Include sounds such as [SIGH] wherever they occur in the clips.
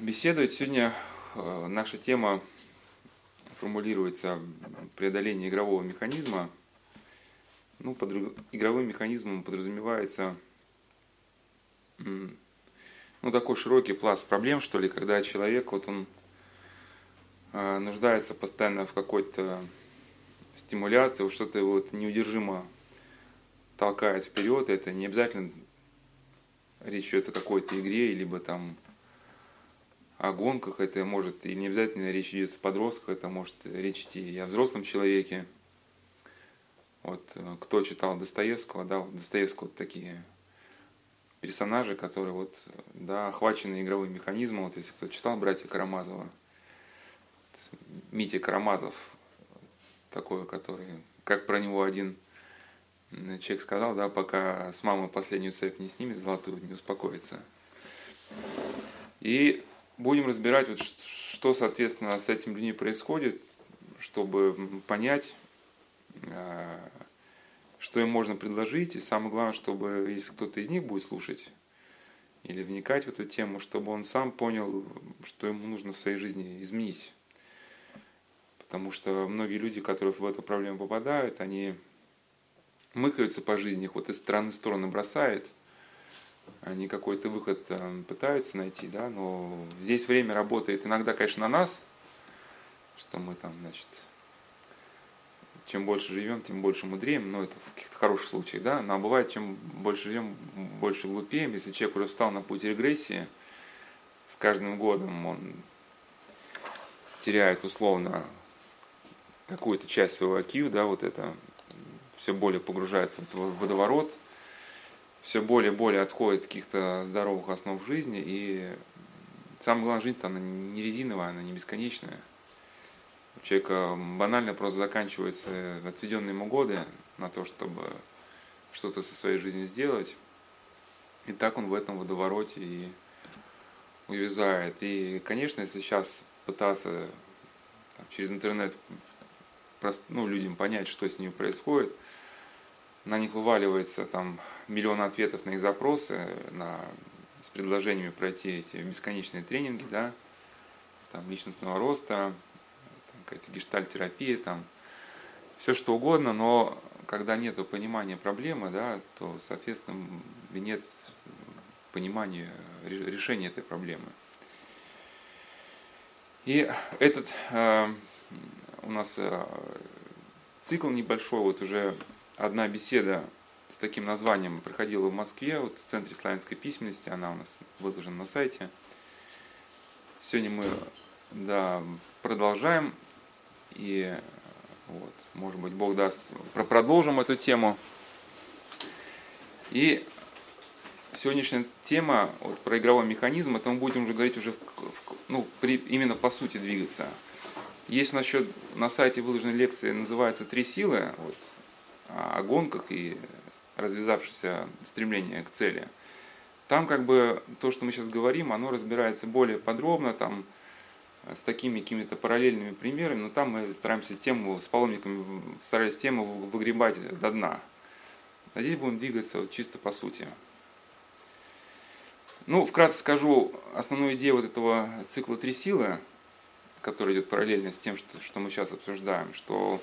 беседовать. Сегодня э, наша тема формулируется преодоление игрового механизма. Ну, под игровым механизмом подразумевается ну, такой широкий пласт проблем, что ли, когда человек, вот он э, нуждается постоянно в какой-то стимуляции, что-то его вот неудержимо толкает вперед, это не обязательно речь идет о какой-то игре, либо там о гонках, это может и не обязательно речь идет о подростках, это может речь идти и о взрослом человеке. Вот э, кто читал Достоевского, да, вот Достоевского вот такие персонажи, которые вот, да, охвачены игровым механизмом, вот если кто читал «Братья Карамазова», Митя Карамазов, такой, который, как про него один человек сказал, да, пока с мамой последнюю цепь не снимет, золотую не успокоится. И будем разбирать, вот, что, соответственно, с этими людьми происходит, чтобы понять, а, что им можно предложить, и самое главное, чтобы, если кто-то из них будет слушать или вникать в эту тему, чтобы он сам понял, что ему нужно в своей жизни изменить. Потому что многие люди, которые в эту проблему попадают, они мыкаются по жизни, их вот из стороны в сторону бросает, они какой-то выход э, пытаются найти, да, но здесь время работает иногда, конечно, на нас, что мы там, значит, чем больше живем, тем больше мудреем, но это в каких-то хороших случаях, да, но бывает, чем больше живем, больше глупеем, если человек уже встал на путь регрессии, с каждым годом он теряет условно какую-то часть своего IQ, да, вот это все более погружается в водоворот, все более и более отходит от каких-то здоровых основ жизни, и самое главное, жизнь-то она не резиновая, она не бесконечная. У человека банально просто заканчиваются отведенные ему годы на то, чтобы что-то со своей жизнью сделать. И так он в этом водовороте и увязает. И, конечно, если сейчас пытаться там, через интернет ну, людям понять, что с ними происходит – на них вываливается там миллион ответов на их запросы, на, с предложениями пройти эти бесконечные тренинги, да, там личностного роста, какая-то гештальтерапия, там все что угодно, но когда нет понимания проблемы, да, то, соответственно, нет понимания решения этой проблемы. И этот э, у нас э, цикл небольшой, вот уже одна беседа с таким названием проходила в Москве, вот в Центре славянской письменности, она у нас выложена на сайте. Сегодня мы да, продолжаем, и вот, может быть, Бог даст, продолжим эту тему. И сегодняшняя тема вот, про игровой механизм, это мы будем уже говорить уже, ну, при, именно по сути двигаться. Есть насчет, на сайте выложенной лекции, называется «Три силы». Вот, о гонках и развязавшееся стремление к цели. Там как бы то, что мы сейчас говорим, оно разбирается более подробно, там с такими какими-то параллельными примерами, но там мы стараемся тему, с паломниками старались тему выгребать до дна. А здесь будем двигаться вот чисто по сути. Ну, вкратце скажу основную идею вот этого цикла «Три силы», который идет параллельно с тем, что, что мы сейчас обсуждаем, что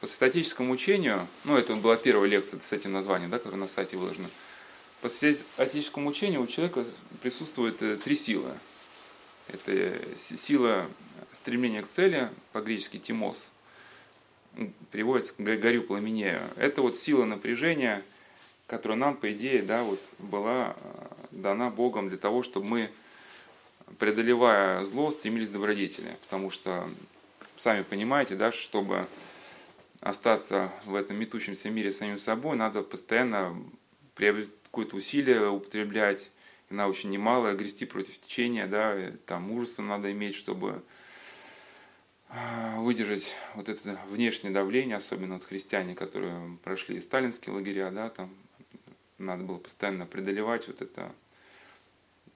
по статическому учению, ну это была первая лекция с этим названием, да, которая на сайте выложена. По статическому учению у человека присутствует э, три силы. Это сила стремления к цели, по-гречески тимос, переводится горю пламенею. Это вот сила напряжения, которая нам, по идее, да, вот была э, дана Богом для того, чтобы мы, преодолевая зло, стремились к добродетели. Потому что, сами понимаете, да, чтобы остаться в этом метущемся мире самим собой, надо постоянно какое-то усилие употреблять, она очень немалая, грести против течения, да, там мужество надо иметь, чтобы а, выдержать вот это внешнее давление, особенно от христиане, которые прошли сталинские лагеря, да, там надо было постоянно преодолевать вот это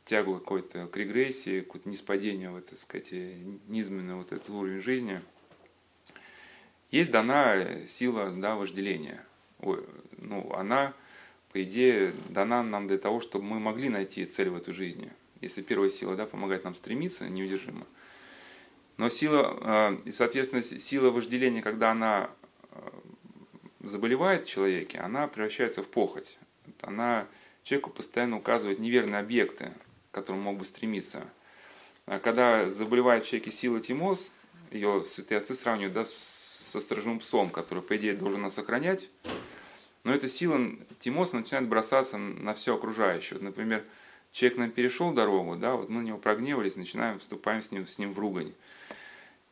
тягу какой-то к регрессии, к неспадению, вот, так сказать, низменный вот этот уровень жизни – есть дана сила да, вожделения. Ой, ну, она, по идее, дана нам для того, чтобы мы могли найти цель в этой жизни. если первая сила да, помогает нам стремиться неудержимо. Но сила, э, и, соответственно, сила вожделения, когда она э, заболевает в человеке, она превращается в похоть. Она человеку постоянно указывает неверные объекты, к которым мог бы стремиться. А когда заболевает в человеке сила тимоз, ее святые отцы сравнивают да, со стражным псом, который, по идее, должен нас охранять, но эта сила тимоса начинает бросаться на все окружающее. Вот, например, человек нам перешел дорогу, да, вот мы на него прогневались, начинаем, вступаем с ним, с ним в ругань.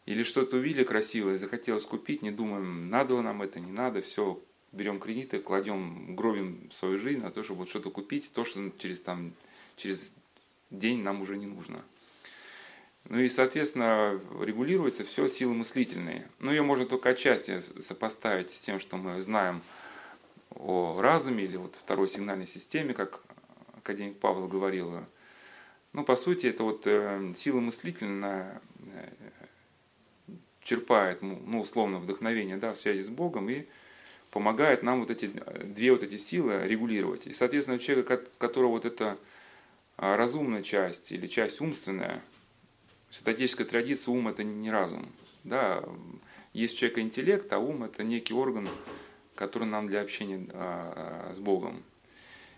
Или что-то увидели красивое, захотелось купить, не думаем, надо нам это, не надо, все, берем кредиты, кладем, гробим свою жизнь на то, чтобы вот что-то купить, то, что через, там, через день нам уже не нужно. Ну и, соответственно, регулируется все силы мыслительные. Но ее можно только отчасти сопоставить с тем, что мы знаем о разуме или вот второй сигнальной системе, как академик Павел говорил. Ну, по сути, это вот э, сила мыслительная э, черпает, ну, ну, условно, вдохновение да, в связи с Богом и помогает нам вот эти две вот эти силы регулировать. И, соответственно, у человека, которого вот эта а, разумная часть или часть умственная, в святотеческой традиции ум – это не разум. Да, есть у человека интеллект, а ум – это некий орган, который нам для общения а, с Богом.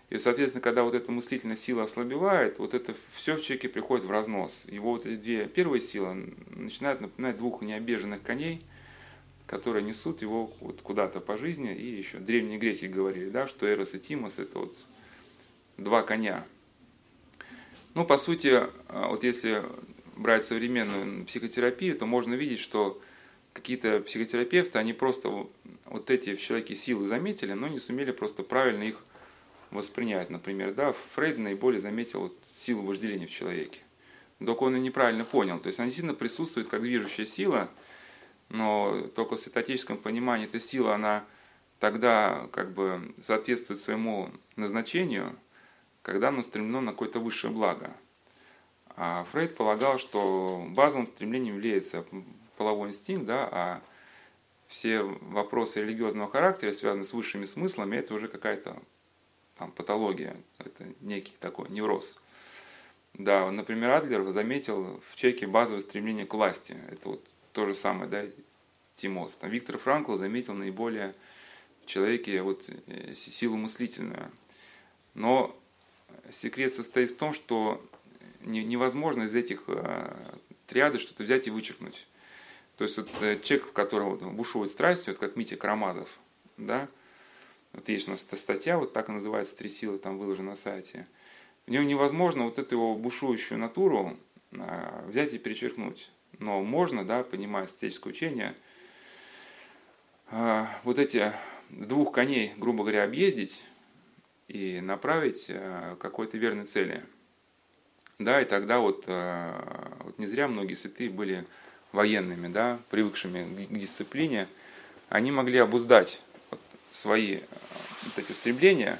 И, соответственно, когда вот эта мыслительная сила ослабевает, вот это все в человеке приходит в разнос. Его вот эти две первые силы начинают напоминать двух необеженных коней, которые несут его вот куда-то по жизни. И еще древние греки говорили, да, что Эрос и Тимос – это вот два коня. Ну, по сути, а, вот если брать современную психотерапию, то можно видеть, что какие-то психотерапевты, они просто вот эти в человеке силы заметили, но не сумели просто правильно их воспринять. Например, да, Фрейд наиболее заметил вот силу вожделения в человеке. Только он и неправильно понял. То есть она действительно присутствует как движущая сила, но только в святотеческом понимании эта сила, она тогда как бы соответствует своему назначению, когда она устремлена на какое-то высшее благо. А Фрейд полагал, что базовым стремлением является половой инстинкт, да, а все вопросы религиозного характера, связанные с высшими смыслами, это уже какая-то там, патология, это некий такой невроз. Да, например, Адлер заметил в человеке базовое стремление к власти. Это вот то же самое, да, Тимос. Там Виктор Франкл заметил наиболее в человеке вот э, силу мыслительную. Но секрет состоит в том, что невозможно из этих э, триады что-то взять и вычеркнуть. То есть вот э, человек, в котором бушует страсть, вот как Митя Карамазов, да, вот есть у нас эта статья, вот так и называется «Три силы», там выложена на сайте. В нем невозможно вот эту его бушующую натуру а, взять и перечеркнуть. Но можно, да, понимая эстетическое учение, вот эти двух коней, грубо говоря, объездить и направить к какой-то верной цели. Да, и тогда вот, вот не зря многие святые были военными, да, привыкшими к дисциплине, они могли обуздать свои э, вот эти стремления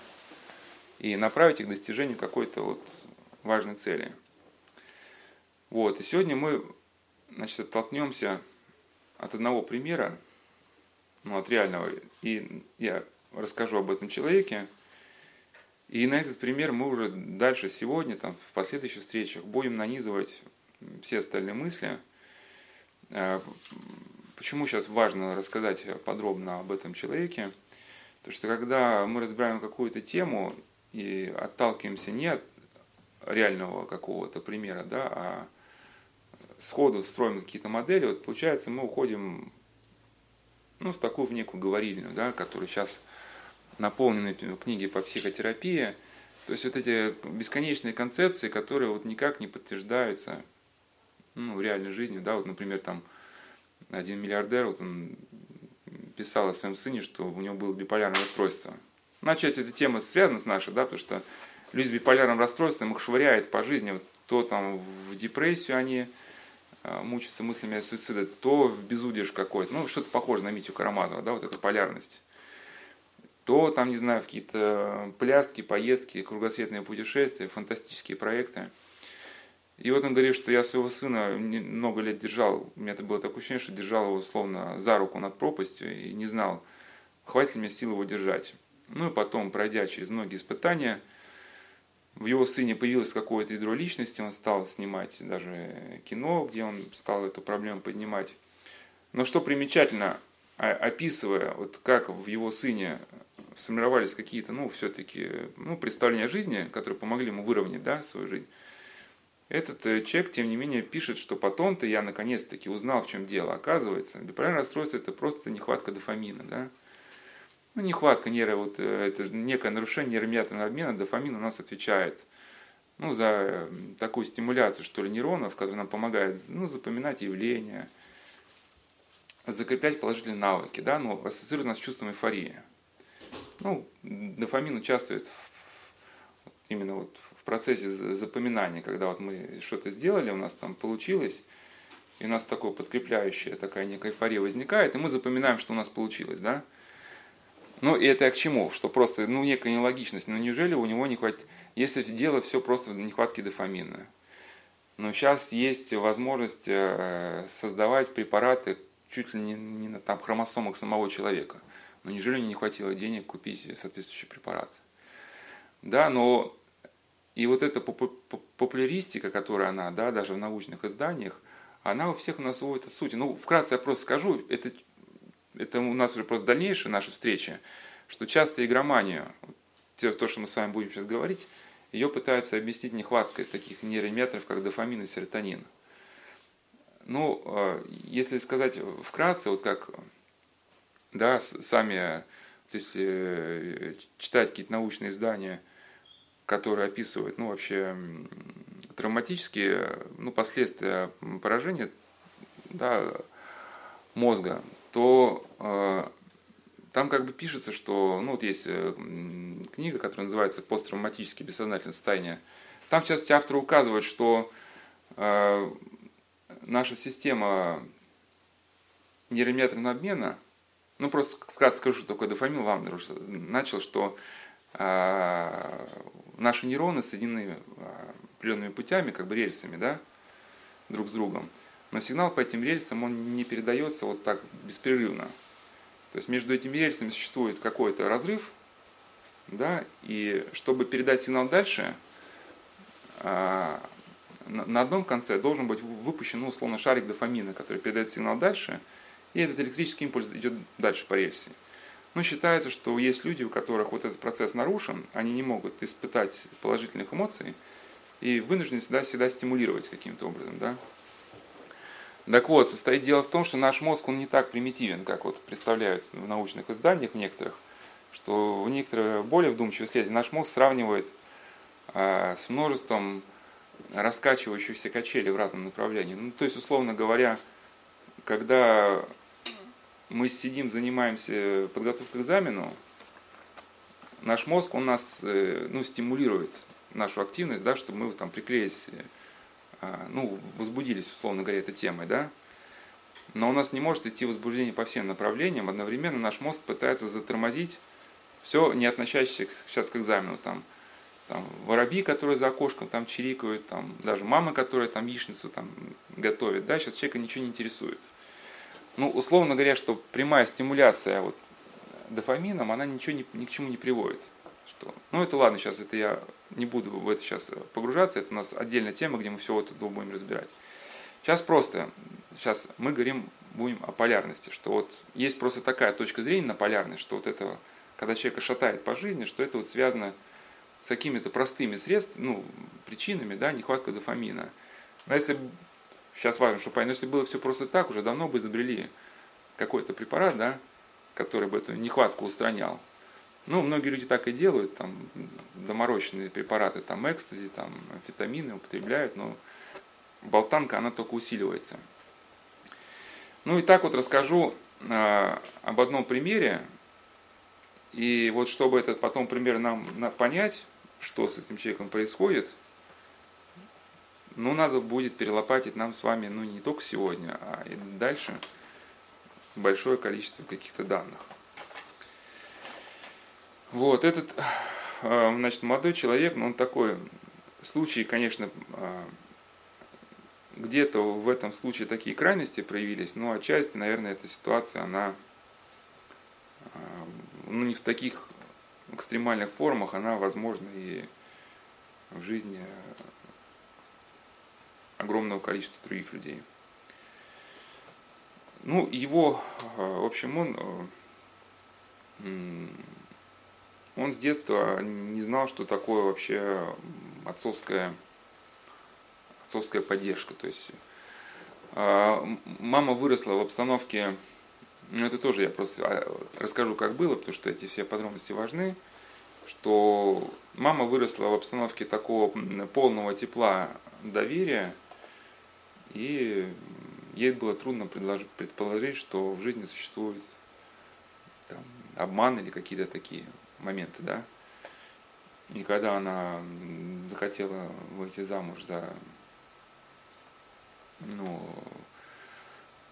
и направить их к достижению какой-то вот важной цели. Вот. И сегодня мы значит, оттолкнемся от одного примера, ну, от реального, и я расскажу об этом человеке. И на этот пример мы уже дальше сегодня, там, в последующих встречах, будем нанизывать все остальные мысли. Э, почему сейчас важно рассказать подробно об этом человеке? Потому что когда мы разбираем какую-то тему и отталкиваемся не от реального какого-то примера, да, а сходу строим какие-то модели, вот получается мы уходим ну, в такую в некую говорильную, да, которая сейчас наполнены книги по психотерапии. То есть вот эти бесконечные концепции, которые вот никак не подтверждаются ну, в реальной жизни. Да, вот, например, там один миллиардер, вот он писал о своем сыне, что у него было биполярное расстройство. Ну, отчасти эта тема связана с нашей, да, потому что люди с биполярным расстройством их швыряет по жизни, вот, то там в депрессию они э, мучатся мыслями о суициде, то в безудеж какой-то, ну, что-то похоже на Митю Карамазова, да, вот эта полярность. То там, не знаю, какие-то пляски, поездки, кругосветные путешествия, фантастические проекты. И вот он говорит, что я своего сына много лет держал, у меня это было такое ощущение, что держал его условно за руку над пропастью и не знал, хватит ли мне сил его держать. Ну и потом, пройдя через многие испытания, в его сыне появилось какое-то ядро личности, он стал снимать даже кино, где он стал эту проблему поднимать. Но что примечательно, описывая, вот как в его сыне сформировались какие-то, ну, все-таки, ну, представления о жизни, которые помогли ему выровнять, да, свою жизнь, этот э, человек, тем не менее, пишет, что потом-то я наконец-таки узнал, в чем дело. Оказывается, биполярное расстройство – это просто нехватка дофамина, да. Ну, нехватка нейро, вот, э, это некое нарушение нейромедиаторного обмена, дофамин у нас отвечает ну, за такую стимуляцию, что ли, нейронов, которая нам помогает ну, запоминать явления, закреплять положительные навыки, да, но ассоциирует нас с чувством эйфории. Ну, дофамин участвует в, именно вот в процессе запоминания, когда вот мы что-то сделали, у нас там получилось, и у нас такое подкрепляющая такая некая эйфория возникает, и мы запоминаем, что у нас получилось, да. Ну, и это к чему? Что просто, ну, некая нелогичность. Ну, неужели у него не хватит... Если дело все просто в нехватке дофамина. Но сейчас есть возможность э, создавать препараты чуть ли не на там, хромосомах самого человека. Но неужели не хватило денег купить соответствующий препарат? Да, но и вот эта популяристика, которая она, да, даже в научных изданиях, она у всех у нас уводит от сути. Ну, вкратце я просто скажу, это, это у нас уже просто дальнейшая наша встреча, что часто игромания, то, что мы с вами будем сейчас говорить, ее пытаются объяснить нехваткой таких нейрометров, как дофамин и серотонин. Ну, э, если сказать вкратце, вот как да, сами, то есть э, читать какие-то научные издания – которые описывают, ну, вообще травматические, ну, последствия поражения, да, мозга, то э, там как бы пишется, что, ну, вот есть э, книга, которая называется «Посттравматические бессознательные состояния». Там, в частности, авторы указывают, что э, наша система нейромедиаторного обмена, ну, просто вкратце скажу, что такое дофамин, ладно, начал, что э, наши нейроны соединены а, определенными путями, как бы рельсами, да, друг с другом. Но сигнал по этим рельсам, он не передается вот так беспрерывно. То есть между этими рельсами существует какой-то разрыв, да, и чтобы передать сигнал дальше, а, на одном конце должен быть выпущен, ну, условно, шарик дофамина, который передает сигнал дальше, и этот электрический импульс идет дальше по рельсе. Но считается, что есть люди, у которых вот этот процесс нарушен, они не могут испытать положительных эмоций и вынуждены всегда, всегда стимулировать каким-то образом. Да? Так вот, состоит дело в том, что наш мозг, он не так примитивен, как вот представляют в научных изданиях некоторых, что в некоторые более вдумчивые исследования наш мозг сравнивает э, с множеством раскачивающихся качелей в разном направлении. Ну, то есть, условно говоря, когда мы сидим, занимаемся подготовкой к экзамену, наш мозг, он нас э, ну, стимулирует нашу активность, да, чтобы мы там приклеились, а, ну, возбудились, условно говоря, этой темой, да. Но у нас не может идти возбуждение по всем направлениям. Одновременно наш мозг пытается затормозить все, не относящееся сейчас к экзамену. Там, там воробьи, которые за окошком там чирикают, там, даже мама, которая там яичницу там готовит, да, сейчас человека ничего не интересует ну, условно говоря, что прямая стимуляция вот дофамином, она ничего ни, ни к чему не приводит. Что, ну, это ладно, сейчас это я не буду в это сейчас погружаться, это у нас отдельная тема, где мы все это будем разбирать. Сейчас просто, сейчас мы говорим, будем о полярности, что вот есть просто такая точка зрения на полярность, что вот это, когда человека шатает по жизни, что это вот связано с какими-то простыми средствами, ну, причинами, да, нехватка дофамина. Но если Сейчас важно, чтобы понять, если было все просто так, уже давно бы изобрели какой-то препарат, да, который бы эту нехватку устранял. Ну, многие люди так и делают, там, доморощенные препараты, там, экстази, там, амфетамины употребляют, но болтанка, она только усиливается. Ну и так вот расскажу э, об одном примере, и вот чтобы этот потом пример нам на, понять, что с этим человеком происходит – ну, надо будет перелопатить нам с вами, ну, не только сегодня, а и дальше большое количество каких-то данных. Вот, этот, э, значит, молодой человек, ну, он такой, случай, конечно, э, где-то в этом случае такие крайности проявились, но отчасти, наверное, эта ситуация, она, э, ну, не в таких экстремальных формах, она, возможно, и в жизни огромного количества других людей. Ну, его, в общем, он, он с детства не знал, что такое вообще отцовская, отцовская поддержка. То есть мама выросла в обстановке ну, это тоже я просто а, расскажу, как было, потому что эти все подробности важны, что мама выросла в обстановке такого полного тепла, доверия, и ей было трудно предположить, что в жизни существует там, обман или какие-то такие моменты, да. И когда она захотела выйти замуж за, ну,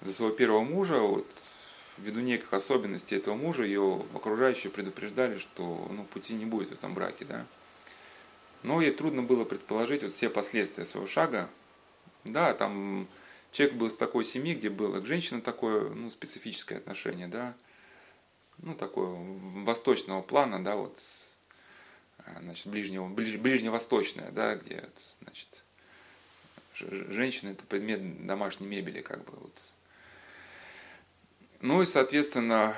за своего первого мужа, вот, ввиду неких особенностей этого мужа, ее окружающие предупреждали, что ну, пути не будет в этом браке, да. Но ей трудно было предположить вот все последствия своего шага. Да, там человек был из такой семьи, где было к женщине такое, ну, специфическое отношение, да, ну, такое восточного плана, да, вот, значит, ближнего, ближ, ближневосточное, да, где, значит, женщина это предмет домашней мебели, как бы, вот, ну и, соответственно,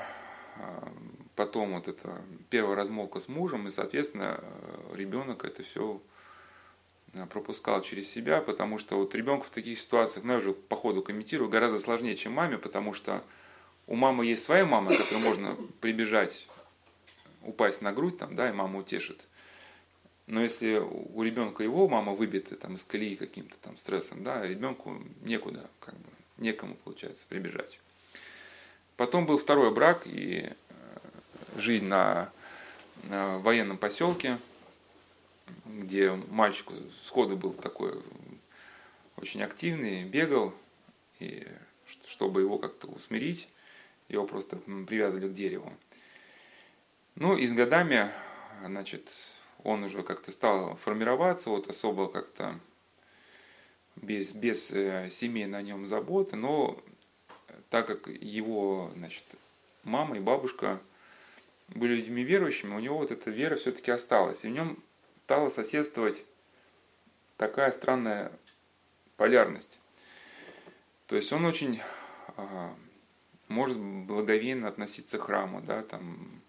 а, потом вот эта первая размолвка с мужем, и, соответственно, э, ребенок это все пропускал через себя, потому что вот ребенку в таких ситуациях, ну я уже по ходу комментирую, гораздо сложнее, чем маме, потому что у мамы есть своя мама, которой можно прибежать, упасть на грудь, там, да, и мама утешит. Но если у ребенка его мама выбита там, из колеи каким-то там стрессом, да, ребенку некуда, как бы, некому, получается, прибежать. Потом был второй брак и э, жизнь на, на военном поселке, где мальчик сходу был такой очень активный, бегал, и чтобы его как-то усмирить, его просто привязывали к дереву. Ну и с годами, значит, он уже как-то стал формироваться, вот особо как-то без, без э, семейной на нем заботы, но так как его значит, мама и бабушка были людьми верующими, у него вот эта вера все-таки осталась. И в нем стала соседствовать такая странная полярность. То есть он очень а, может благовейно относиться к храму, да, там,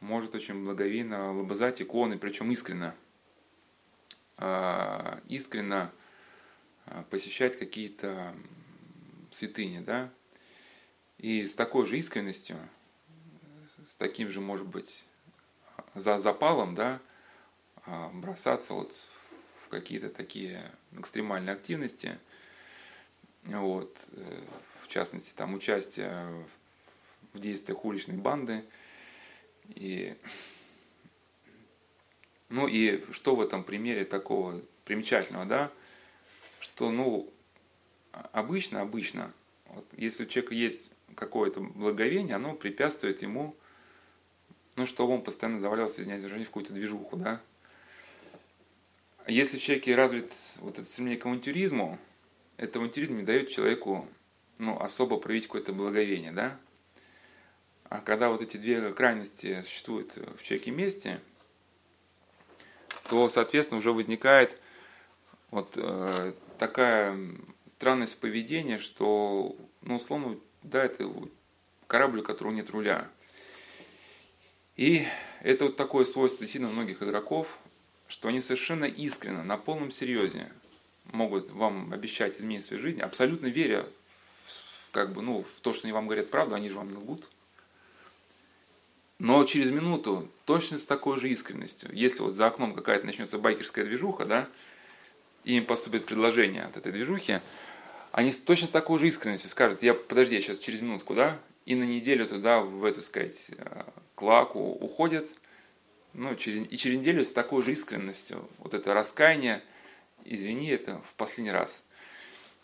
может очень благовейно лобызать иконы, причем искренно. А, искренно а, посещать какие-то святыни, да, и с такой же искренностью, с таким же, может быть, за запалом, да, бросаться вот в какие-то такие экстремальные активности, вот, э, в частности, там участие в действиях уличной банды, и, ну и что в этом примере такого примечательного, да, что, ну, обычно, обычно, вот, если у человека есть какое-то благовение, оно препятствует ему, ну, чтобы он постоянно завалялся, извиняюсь, в какую-то движуху, да. Если в человеке развит вот это стремление к авантюризму, это авантюризм не дает человеку, ну, особо проявить какое-то благовение, да. А когда вот эти две крайности существуют в человеке вместе, то, соответственно, уже возникает вот э, такая странность поведения, что, ну, условно, да, это корабль, у которого нет руля. И это вот такое свойство сильно многих игроков, что они совершенно искренне, на полном серьезе могут вам обещать изменить свою жизнь, абсолютно веря как бы, ну, в то, что они вам говорят правду, они же вам не лгут. Но через минуту точно с такой же искренностью, если вот за окном какая-то начнется байкерская движуха, да, и им поступит предложение от этой движухи, они точно такой же искренностью скажут, я, подожди, я сейчас через минутку, да, и на неделю туда, в эту, сказать, э, клаку уходят, ну, и через неделю с такой же искренностью, вот это раскаяние, извини, это в последний раз.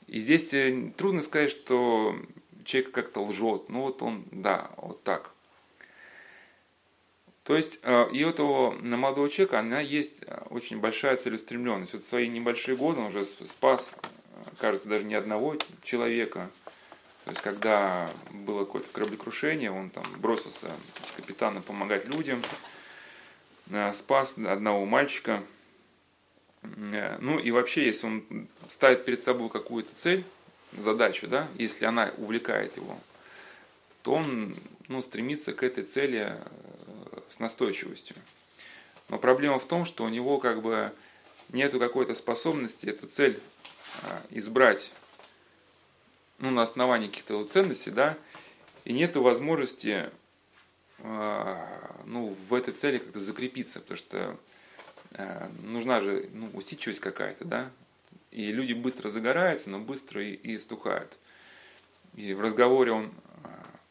И здесь э, трудно сказать, что человек как-то лжет, ну вот он, да, вот так. То есть э, и у этого молодого человека она есть очень большая целеустремленность. Вот в свои небольшие годы он уже спас кажется, даже не одного человека. То есть, когда было какое-то кораблекрушение, он там бросился с капитана помогать людям, э, спас одного мальчика. Э, ну и вообще, если он ставит перед собой какую-то цель, задачу, да, если она увлекает его, то он ну, стремится к этой цели э, с настойчивостью. Но проблема в том, что у него как бы нету какой-то способности эту цель избрать ну, на основании каких-то ценностей, да, и нету возможности ну, в этой цели как-то закрепиться, потому что а, нужна же ну, усидчивость какая-то, да, и люди быстро загораются, но быстро и, и стухают. И в разговоре он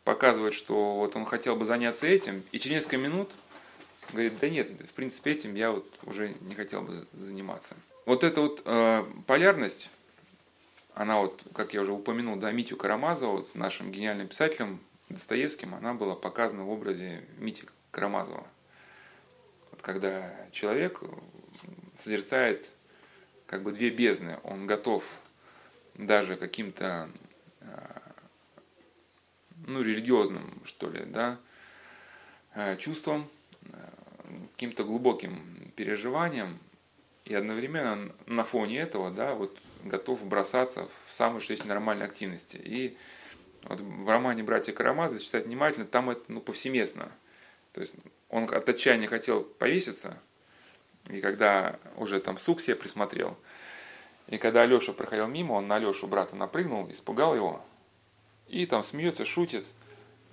показывает, что вот он хотел бы заняться этим, и через несколько минут говорит, да нет, в принципе, этим я вот уже не хотел бы заниматься. Вот эта вот э, полярность, она вот, как я уже упомянул, да, Митю Карамазова, вот, нашим гениальным писателем Достоевским, она была показана в образе Мити Карамазова. Вот когда человек созерцает как бы две бездны, он готов даже каким-то э, ну, религиозным, что ли, да, э, чувством, каким-то глубоким переживанием и одновременно на фоне этого, да, вот готов бросаться в самые что есть нормальные активности. И вот в романе «Братья Карамазы» читать внимательно, там это ну, повсеместно. То есть он от отчаяния хотел повеситься, и когда уже там сук себе присмотрел, и когда Алеша проходил мимо, он на Алешу брата напрыгнул, испугал его, и там смеется, шутит.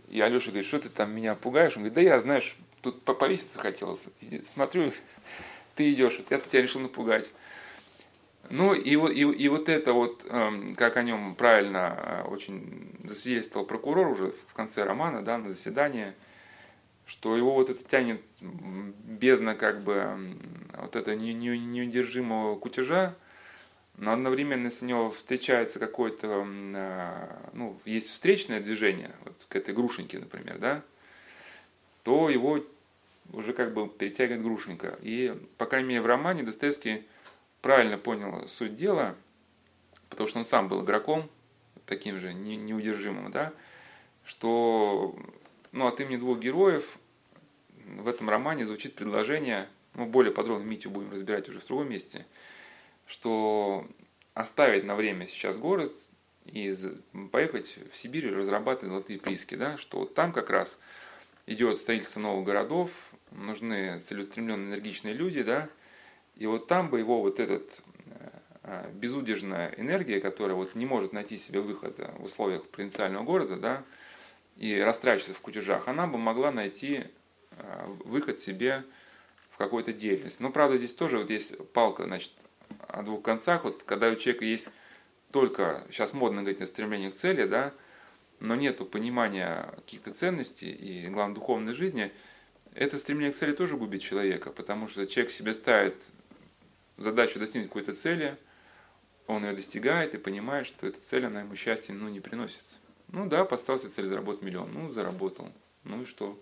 И Алеша говорит, что ты там меня пугаешь? Он говорит, да я, знаешь, тут повеситься хотелось. Смотрю, [LAUGHS] ты идешь, я тебя решил напугать. Ну и, и, и вот это вот, эм, как о нем правильно э, очень засвидетельствовал прокурор уже в конце романа, да, на заседании, что его вот это тянет бездна как бы вот это неудержимого кутежа, но одновременно с него встречается какое-то, э, ну, есть встречное движение, вот к этой грушеньке, например, да, то его уже как бы перетягивает грушенька. И, по крайней мере, в романе Достоевский правильно понял суть дела, потому что он сам был игроком, таким же неудержимым, да, что ну, от имени двух героев в этом романе звучит предложение, ну, более подробно Митю будем разбирать уже в другом месте, что оставить на время сейчас город и поехать в Сибирь и разрабатывать золотые прииски, да, что вот там как раз идет строительство новых городов, нужны целеустремленные, энергичные люди, да, и вот там бы его вот этот э, безудержная энергия, которая вот не может найти себе выхода в условиях провинциального города, да, и растрачиваться в кутежах, она бы могла найти э, выход себе в какой-то деятельности. Но правда здесь тоже вот есть палка, значит, о двух концах. Вот когда у человека есть только, сейчас модно говорить, о стремлении к цели, да, но нету понимания каких-то ценностей и, главное, духовной жизни, это стремление к цели тоже губит человека, потому что человек себе ставит задачу достигнуть какой-то цели, он ее достигает и понимает, что эта цель, она ему счастья ну, не приносит. Ну да, поставил себе цель заработать миллион, ну заработал, ну и что?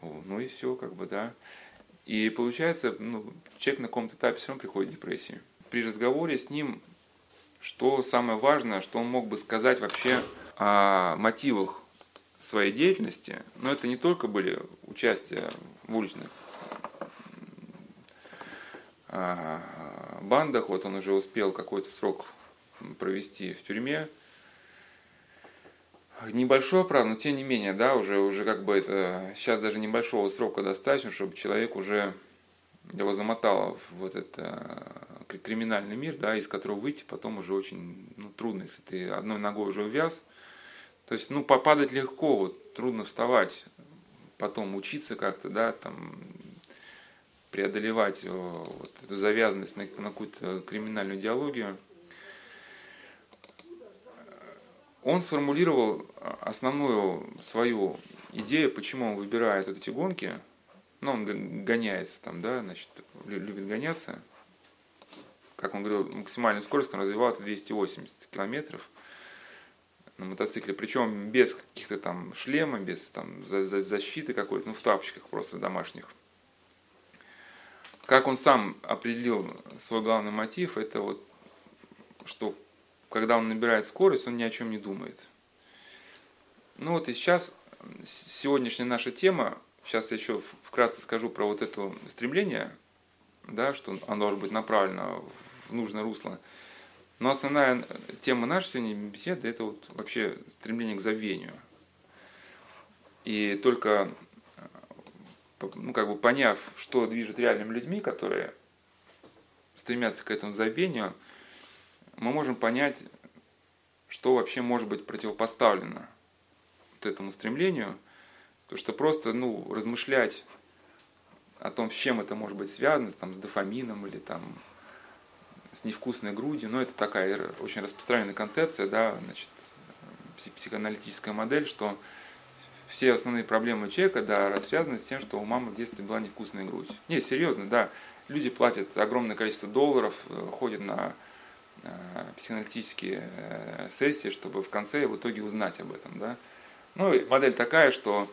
Ну и все, как бы, да. И получается, ну, человек на каком-то этапе все равно приходит в депрессию. При разговоре с ним, что самое важное, что он мог бы сказать вообще о мотивах своей деятельности, но это не только были участия в уличных бандах, вот он уже успел какой-то срок провести в тюрьме. Небольшой, правда, но тем не менее, да, уже, уже как бы это, сейчас даже небольшого срока достаточно, чтобы человек уже его замотало в этот э, криминальный мир, да, из которого выйти потом уже очень ну, трудно, если ты одной ногой уже увяз, то есть, ну, попадать легко, вот, трудно вставать, потом учиться как-то, да, там, преодолевать вот, эту завязанность на, на какую-то криминальную идеологию. Он сформулировал основную свою идею, почему он выбирает вот эти гонки. Ну, он гоняется там, да, значит, любит гоняться. Как он говорил, максимальная скорость он развивал это 280 километров на мотоцикле, причем без каких-то там шлема, без там защиты какой-то, ну в тапочках просто домашних. Как он сам определил свой главный мотив, это вот, что когда он набирает скорость, он ни о чем не думает. Ну вот и сейчас сегодняшняя наша тема, сейчас я еще вкратце скажу про вот это стремление да, что оно должно быть направлено в нужное русло. Но основная тема нашей сегодня беседы – это вот вообще стремление к забвению. И только ну, как бы поняв, что движет реальными людьми, которые стремятся к этому забвению, мы можем понять, что вообще может быть противопоставлено вот этому стремлению, то что просто ну, размышлять о том, с чем это может быть связано, там, с дофамином или там, с невкусной грудью, но ну, это такая очень распространенная концепция, да, значит, психоаналитическая модель, что все основные проблемы человека, да, связаны с тем, что у мамы в детстве была невкусная грудь. Не, серьезно, да, люди платят огромное количество долларов, э, ходят на э, психоаналитические э, сессии, чтобы в конце в итоге узнать об этом, да. Ну, и модель такая, что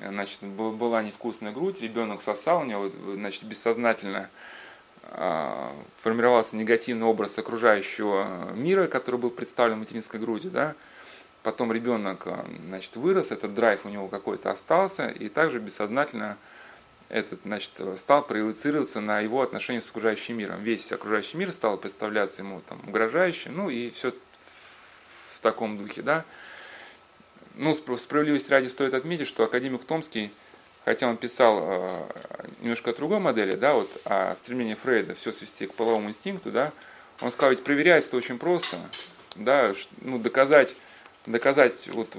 значит, была невкусная грудь, ребенок сосал, у него значит, бессознательно формировался негативный образ окружающего мира, который был представлен материнской грудью, да, потом ребенок значит, вырос, этот драйв у него какой-то остался, и также бессознательно этот, значит, стал проецироваться на его отношения с окружающим миром. Весь окружающий мир стал представляться ему там, угрожающим, ну и все в таком духе, да. Ну, справедливости ради стоит отметить, что академик Томский, хотя он писал э, немножко о другой модели, да, вот о стремлении Фрейда все свести к половому инстинкту, да, он сказал, ведь проверять это очень просто, да, ну, доказать, доказать вот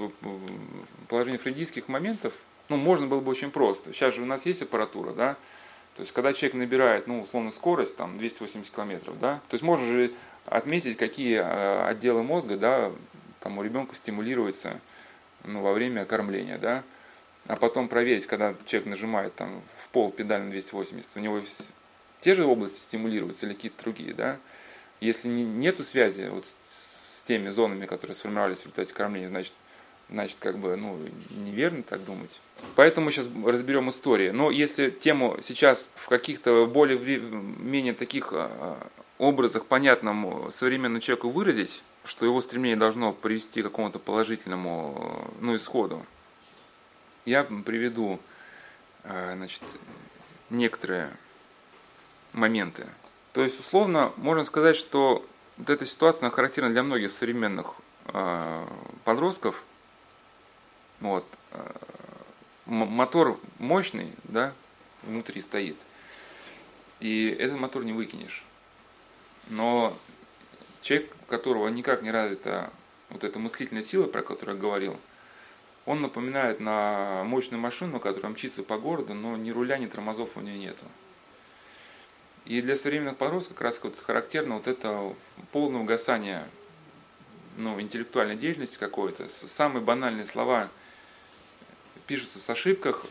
положение фрейдистских моментов, ну, можно было бы очень просто. Сейчас же у нас есть аппаратура, да, то есть, когда человек набирает, ну, условно, скорость, там, 280 километров, да, то есть, можно же отметить, какие э, отделы мозга, да, там у ребенка стимулируются, ну, во время кормления, да, а потом проверить, когда человек нажимает там в пол педаль на 280, у него те же области стимулируются или какие-то другие, да. Если не, нету связи вот теми зонами, которые сформировались в результате кормления, значит, значит, как бы, ну, неверно так думать. Поэтому мы сейчас разберем истории. Но если тему сейчас в каких-то более-менее таких а, образах понятному современному человеку выразить, что его стремление должно привести к какому-то положительному ну, исходу. Я приведу э, значит, некоторые моменты. То есть, условно, можно сказать, что вот эта ситуация она характерна для многих современных э, подростков. Вот. Э, мотор мощный, да, внутри стоит. И этот мотор не выкинешь. Но человек, у которого никак не развита вот эта мыслительная сила, про которую я говорил, он напоминает на мощную машину, которая мчится по городу, но ни руля, ни тормозов у нее нету. И для современных подростков как раз вот характерно вот это полное угасание ну, интеллектуальной деятельности какой-то. Самые банальные слова пишутся с ошибками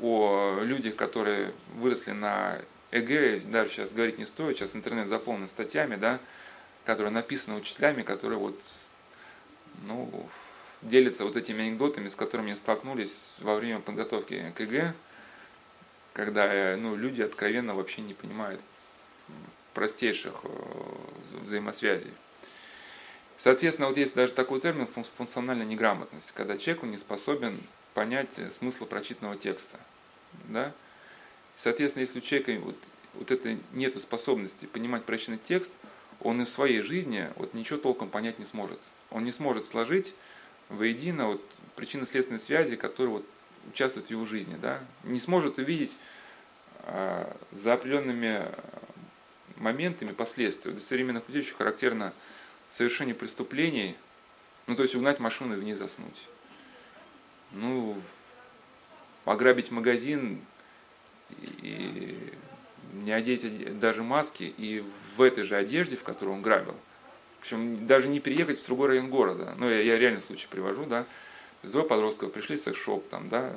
о людях, которые выросли на ЕГЭ, даже сейчас говорить не стоит, сейчас интернет заполнен статьями, да, которые написаны учителями, которые вот, ну, делятся вот этими анекдотами, с которыми столкнулись во время подготовки к ЕГЭ, когда ну, люди откровенно вообще не понимают простейших э, взаимосвязей. Соответственно, вот есть даже такой термин функциональная неграмотность, когда человек не способен понять смысл прочитанного текста. Да? Соответственно, если у человека вот, вот это нет способности понимать прочитанный текст, он и в своей жизни вот ничего толком понять не сможет. Он не сможет сложить воедино вот причинно-следственной связи, которые вот участвуют в его жизни. Да? Не сможет увидеть э, за определенными моментами последствия. Для современных людей очень характерно совершение преступлений, ну то есть угнать машину и в ней заснуть. Ну, ограбить магазин и не одеть даже маски и в этой же одежде, в которой он грабил. Причем даже не переехать в другой район города. Ну, я, я реальный случай привожу, да. То есть двое подростков пришли в секс-шоп, там, да.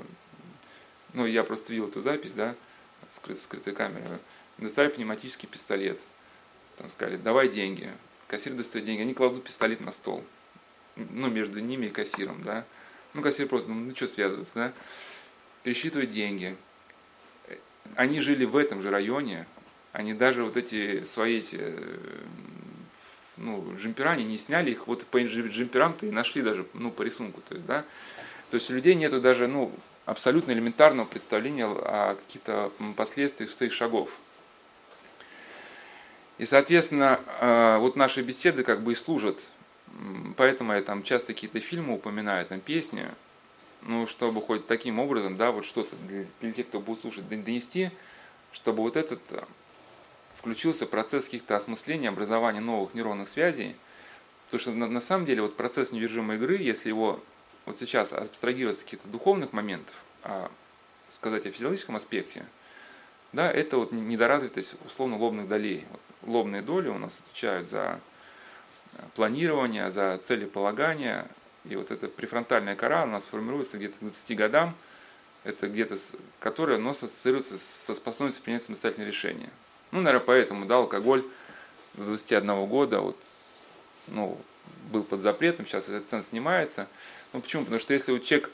Ну, я просто видел эту запись, да, скрыт, скрытой камерой. Достали пневматический пистолет. Там сказали, давай деньги. Кассир достает деньги. Они кладут пистолет на стол. Ну, между ними и кассиром, да. Ну, кассир просто, ну, что связываться, да. Пересчитывает деньги они жили в этом же районе, они даже вот эти свои эти, ну, джемпера, они не сняли их, вот по джемперам-то и нашли даже, ну, по рисунку, то есть, да, то есть у людей нету даже, ну, абсолютно элементарного представления о каких-то последствиях своих шагов. И, соответственно, э, вот наши беседы как бы и служат. Поэтому я там часто какие-то фильмы упоминаю, там песни, ну, чтобы хоть таким образом, да, вот что-то для, для тех, кто будет слушать, донести, чтобы вот этот включился процесс каких-то осмысления, образования новых нейронных связей. Потому что на, на самом деле вот процесс недержимой игры, если его вот сейчас абстрагировать с каких-то духовных моментов, а сказать о физиологическом аспекте, да, это вот недоразвитость условно лобных долей. Вот лобные доли у нас отвечают за э, планирование, за целеполагание, и вот эта префронтальная кора у нас формируется где-то к 20 годам, это где-то, которая у нас ассоциируется со способностью принять самостоятельные решения. Ну, наверное, поэтому, да, алкоголь до 21 года вот, ну, был под запретом, сейчас этот цен снимается. Ну, почему? Потому что если вот человек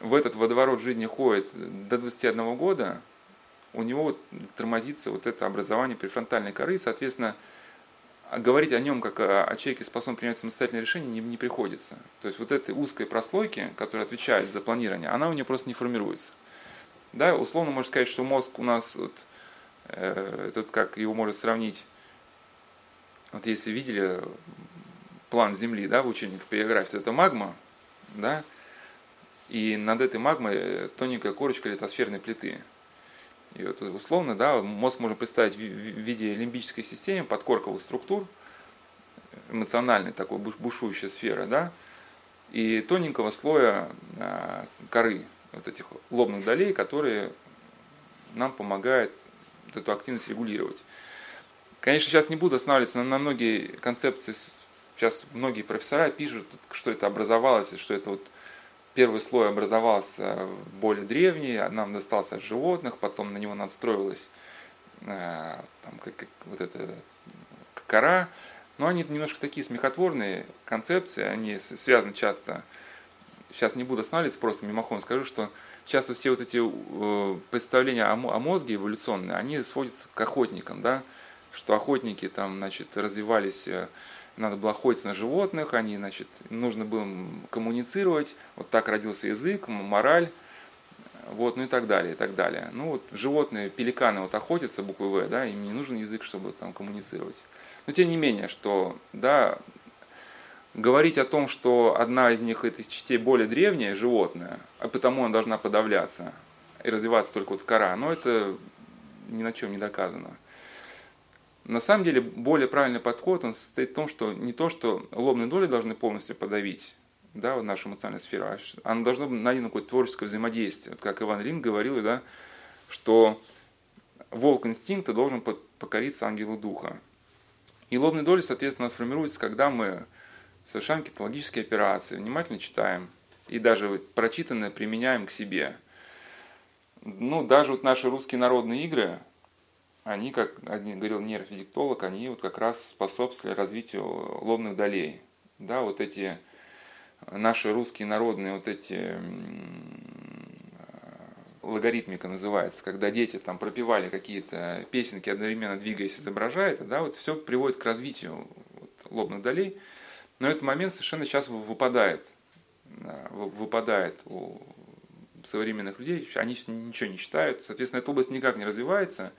в этот водоворот жизни ходит до 21 года, у него вот тормозится вот это образование префронтальной коры, и, соответственно, говорить о нем как о, о человеке, способном принять самостоятельное решение, не, не приходится. То есть вот этой узкой прослойки, которая отвечает за планирование, она у него просто не формируется. Да, условно можно сказать, что мозг у нас, вот, э, этот, как его можно сравнить, вот если видели план Земли, да, в учебниках по географии, это магма, да, и над этой магмой тоненькая корочка литосферной плиты. И вот условно, да, мозг можно представить в виде лимбической системы, подкорковых структур, эмоциональной такой бушующей сферы, да, и тоненького слоя а, коры, вот этих лобных долей, которые нам помогают вот эту активность регулировать. Конечно, сейчас не буду останавливаться на, на многие концепции. Сейчас многие профессора пишут, что это образовалось, что это вот Первый слой образовался более древний, нам достался от животных, потом на него надстроилась э, там, как, как, вот эта кора. Но они немножко такие смехотворные концепции, они связаны часто, сейчас не буду останавливаться, просто мимоходом скажу, что часто все вот эти э, представления о, о мозге эволюционные, они сводятся к охотникам, да, что охотники там, значит, развивались э, надо было охотиться на животных, они, значит, нужно было коммуницировать, вот так родился язык, мораль, вот, ну и так далее, и так далее. Ну вот животные, пеликаны вот охотятся, буквы В, да, им не нужен язык, чтобы там коммуницировать. Но тем не менее, что, да, говорить о том, что одна из них, этих частей более древняя, животное, а потому она должна подавляться и развиваться только вот кора, но это ни на чем не доказано. На самом деле, более правильный подход он состоит в том, что не то, что лобные доли должны полностью подавить да, вот нашу эмоциональную сферу, а оно должно быть найдено какое-то творческое взаимодействие. Вот как Иван Рин говорил, да, что волк инстинкта должен покориться ангелу духа. И лобные доли, соответственно, сформируются, когда мы совершаем какие-то логические операции, внимательно читаем и даже прочитанное применяем к себе. Ну, даже вот наши русские народные игры, они, как один говорил нейрофизиктолог, они вот как раз способствовали развитию лобных долей. Да, вот эти наши русские народные вот эти логаритмика называется, когда дети там пропевали какие-то песенки, одновременно двигаясь, изображая это, да, вот все приводит к развитию вот, лобных долей. Но этот момент совершенно сейчас выпадает, выпадает у современных людей, они ничего не читают, соответственно, эта область никак не развивается,